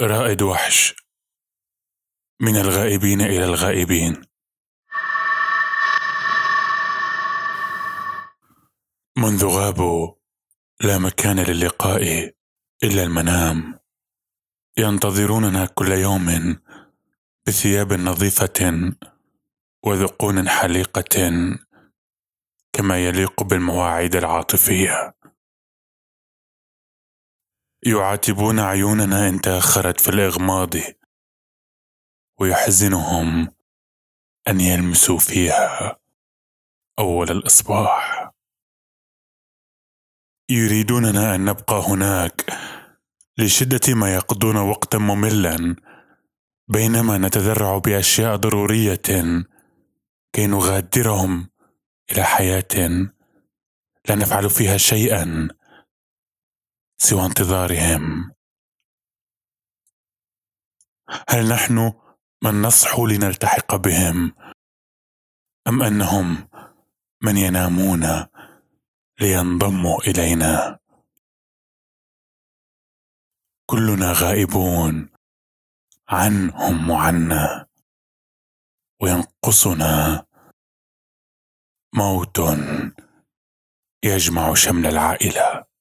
رائد وحش. من الغائبين إلى الغائبين. منذ غابوا لا مكان للقاء إلا المنام. ينتظروننا كل يوم بثياب نظيفة وذقون حليقة كما يليق بالمواعيد العاطفية. يعاتبون عيوننا إن تأخرت في الإغماض ويحزنهم أن يلمسوا فيها أول الإصباح. يريدوننا أن نبقى هناك لشدة ما يقضون وقتا مملا بينما نتذرع بأشياء ضرورية كي نغادرهم إلى حياة لا نفعل فيها شيئا. سوى انتظارهم. هل نحن من نصحو لنلتحق بهم؟ أم أنهم من ينامون لينضموا إلينا؟ كلنا غائبون عنهم وعنا. وينقصنا موت يجمع شمل العائلة.